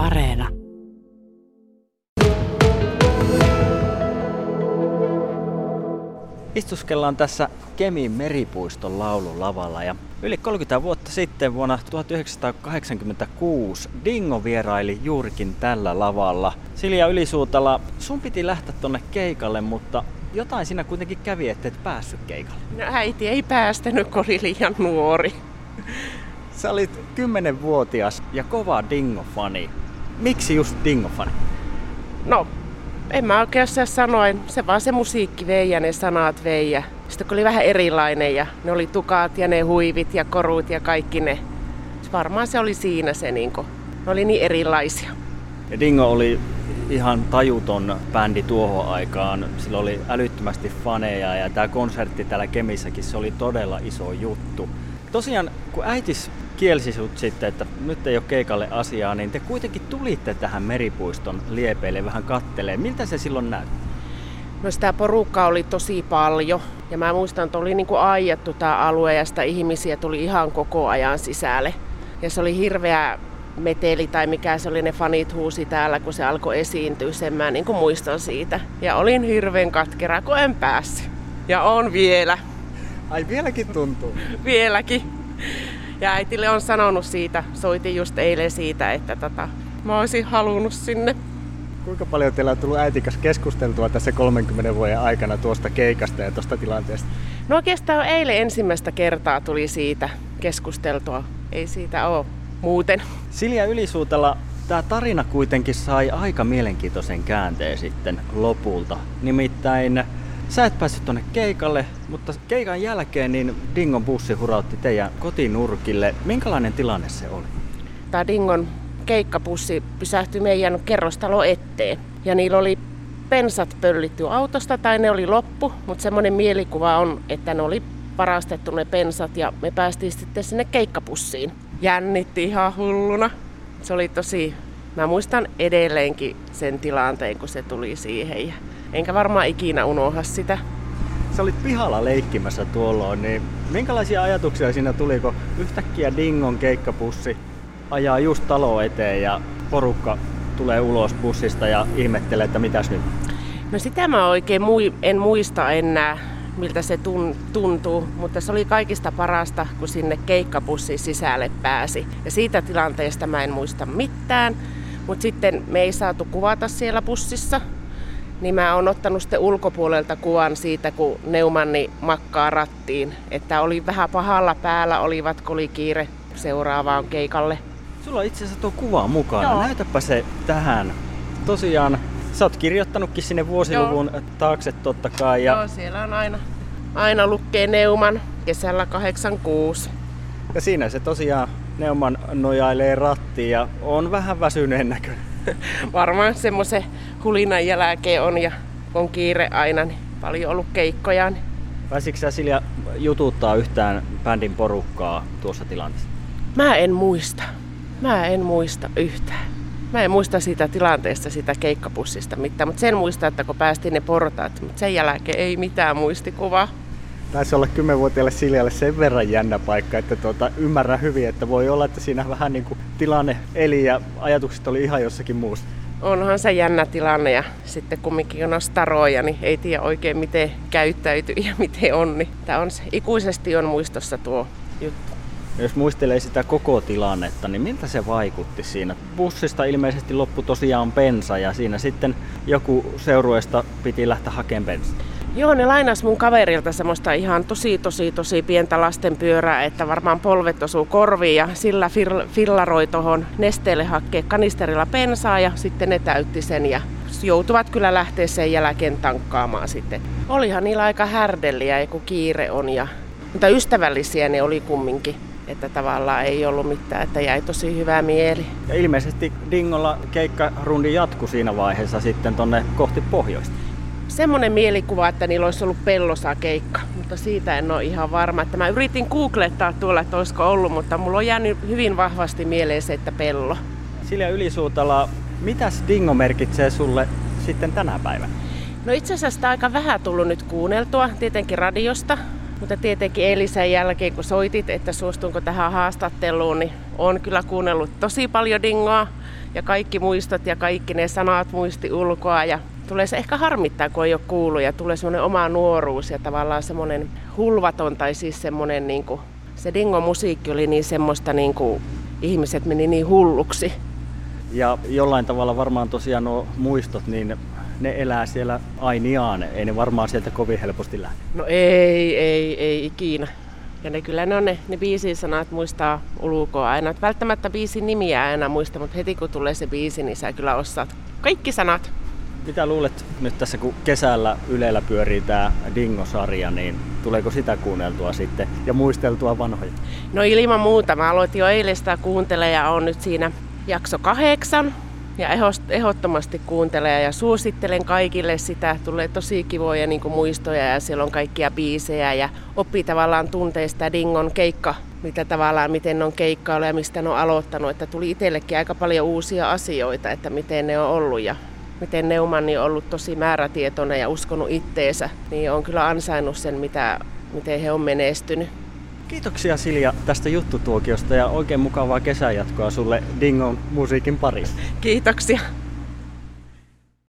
Areena. Istuskellaan tässä Kemin meripuiston laululavalla ja yli 30 vuotta sitten vuonna 1986 Dingo vieraili juurikin tällä lavalla. Silja Ylisuutala, sun piti lähteä tonne keikalle, mutta jotain siinä kuitenkin kävi, että et päässyt keikalle. No äiti ei päästänyt, kun oli liian nuori. Sä olit 10-vuotias ja kova Dingo-fani. Miksi just Dingo-fani? No, en mä oikeastaan sanoin. Se vaan se musiikki vei ja ne sanat vei. Ja sitten kun oli vähän erilainen ja ne oli tukat ja ne huivit ja korut ja kaikki ne. Varmaan se oli siinä se niinku. Ne oli niin erilaisia. Ja Dingo oli ihan tajuton bändi tuohon aikaan. Sillä oli älyttömästi faneja ja tämä konsertti täällä Kemissäkin se oli todella iso juttu. Tosiaan, kun äitis kielsi sut sitten, että nyt ei ole keikalle asiaa, niin te kuitenkin tulitte tähän meripuiston liepeille vähän kattelee. Miltä se silloin näytti? No sitä porukkaa oli tosi paljon. Ja mä muistan, että oli niinku aiettu tämä alue ja sitä ihmisiä tuli ihan koko ajan sisälle. Ja se oli hirveä meteli tai mikä se oli, ne fanit huusi täällä, kun se alkoi esiintyä, sen mä niin muistan siitä. Ja olin hirveän katkera, kun en päässyt. Ja on vielä. Ai vieläkin tuntuu? vieläkin. Ja äitille on sanonut siitä, soitin just eilen siitä, että tota, mä olisin halunnut sinne. Kuinka paljon teillä on tullut äitikas keskusteltua tässä 30 vuoden aikana tuosta keikasta ja tuosta tilanteesta? No oikeastaan eilen ensimmäistä kertaa tuli siitä keskusteltua. Ei siitä ole muuten. Silja Ylisuutela, tämä tarina kuitenkin sai aika mielenkiintoisen käänteen sitten lopulta. Nimittäin Sä et päässyt tonne keikalle, mutta keikan jälkeen niin Dingon bussi hurautti teidän kotinurkille. Minkälainen tilanne se oli? Tämä Dingon keikkapussi pysähtyi meidän kerrostalo eteen. Ja niillä oli pensat pöllitty autosta tai ne oli loppu, mutta semmoinen mielikuva on, että ne oli varastettu ne pensat ja me päästiin sitten sinne keikkapussiin. Jännitti ihan hulluna. Se oli tosi, mä muistan edelleenkin sen tilanteen, kun se tuli siihen. Ja enkä varmaan ikinä unohda sitä. Sä olit pihalla leikkimässä tuolloin, niin minkälaisia ajatuksia siinä tuli, kun yhtäkkiä Dingon keikkapussi ajaa just talo eteen ja porukka tulee ulos bussista ja ihmettelee, että mitäs nyt? No sitä mä oikein mui, en muista enää, miltä se tun, tuntuu, mutta se oli kaikista parasta, kun sinne keikkapussin sisälle pääsi. Ja siitä tilanteesta mä en muista mitään, mutta sitten me ei saatu kuvata siellä bussissa, niin mä oon ottanut sitten ulkopuolelta kuvan siitä, kun Neumanni makkaa rattiin. Että oli vähän pahalla päällä, olivat oli kiire seuraavaan keikalle. Sulla on itse asiassa tuo kuva mukana. Joo. Näytäpä se tähän. Tosiaan, sä oot kirjoittanut sinne vuosiluvun Joo. taakse totta kai. Ja... Joo, siellä on aina, aina lukee Neuman kesällä 86. Ja siinä se tosiaan Neuman nojailee rattiin ja on vähän väsyneen näköinen. varmaan semmoisen hulinan jälkeen on ja on kiire aina, niin paljon ollut keikkoja. Niin. Pääsitkö sä Silja jututtaa yhtään bändin porukkaa tuossa tilanteessa? Mä en muista. Mä en muista yhtään. Mä en muista siitä tilanteesta, sitä keikkapussista mitään, mutta sen muista, että kun päästiin ne portaat, mutta sen jälkeen ei mitään muistikuvaa taisi olla kymmenvuotiaalle Siljalle sen verran jännä paikka, että tuota, ymmärrän hyvin, että voi olla, että siinä vähän niin kuin tilanne eli ja ajatukset oli ihan jossakin muussa. Onhan se jännä tilanne ja sitten kumminkin on staroja, niin ei tiedä oikein miten käyttäytyy ja miten on. Niin tämä on se, ikuisesti on muistossa tuo juttu. Jos muistelee sitä koko tilannetta, niin miltä se vaikutti siinä? Bussista ilmeisesti loppu tosiaan pensa ja siinä sitten joku seurueesta piti lähteä hakemaan bensaa. Joo, ne lainas mun kaverilta semmoista ihan tosi, tosi, tosi pientä lastenpyörää, että varmaan polvet osuu korviin ja sillä fillaroi tuohon nesteelle hakkeen kanisterilla pensaa ja sitten ne täytti sen ja joutuvat kyllä lähteä sen jälkeen tankkaamaan sitten. Olihan niillä aika härdelliä, kun kiire on, ja, mutta ystävällisiä ne oli kumminkin että tavallaan ei ollut mitään, että jäi tosi hyvä mieli. Ja ilmeisesti Dingolla keikkarundi jatkui siinä vaiheessa sitten tonne kohti pohjoista semmoinen mielikuva, että niillä olisi ollut pellosa keikka, mutta siitä en ole ihan varma. Että mä yritin googlettaa tuolla, että olisiko ollut, mutta mulla on jäänyt hyvin vahvasti mieleen se, että pello. Silja Ylisuutala, mitäs Dingo merkitsee sulle sitten tänä päivänä? No itse asiassa sitä aika vähän tullut nyt kuunneltua, tietenkin radiosta, mutta tietenkin eilisen jälkeen, kun soitit, että suostunko tähän haastatteluun, niin on kyllä kuunnellut tosi paljon dingoa ja kaikki muistot ja kaikki ne sanat muisti ulkoa ja tulee se ehkä harmittaa, kun ei ole kuullut ja tulee semmoinen oma nuoruus ja tavallaan semmoinen hulvaton tai siis semmoinen niin kuin, se dingo-musiikki oli niin semmoista niin kuin, ihmiset meni niin hulluksi. Ja jollain tavalla varmaan tosiaan nuo muistot, niin ne elää siellä ainiaan. Ei ne varmaan sieltä kovin helposti lähde. No ei, ei, ei ikinä. Ja ne kyllä ne on ne, ne biisin sanat muistaa ulkoa aina. Et välttämättä biisin nimiä aina muista, mutta heti kun tulee se biisi, niin sä kyllä osaat kaikki sanat. Mitä luulet nyt tässä, kun kesällä Ylellä pyörii tämä Dingo-sarja, niin tuleeko sitä kuunneltua sitten ja muisteltua vanhoja? No ilman muuta. Mä aloitin jo eilen sitä kuuntelemaan ja on nyt siinä jakso kahdeksan. Ja ehdottomasti kuuntelen ja suosittelen kaikille sitä. Tulee tosi kivoja niin kuin muistoja ja siellä on kaikkia biisejä ja oppii tavallaan tunteista Dingon keikka, mitä tavallaan, miten ne on keikkailu ja mistä ne on aloittanut. Että tuli itsellekin aika paljon uusia asioita, että miten ne on ollut ja miten Neumanni on ollut tosi määrätietoinen ja uskonut itteensä, niin on kyllä ansainnut sen, mitä, miten he on menestynyt. Kiitoksia Silja tästä juttutuokiosta ja oikein mukavaa kesänjatkoa sulle Dingon musiikin pariin. Kiitoksia.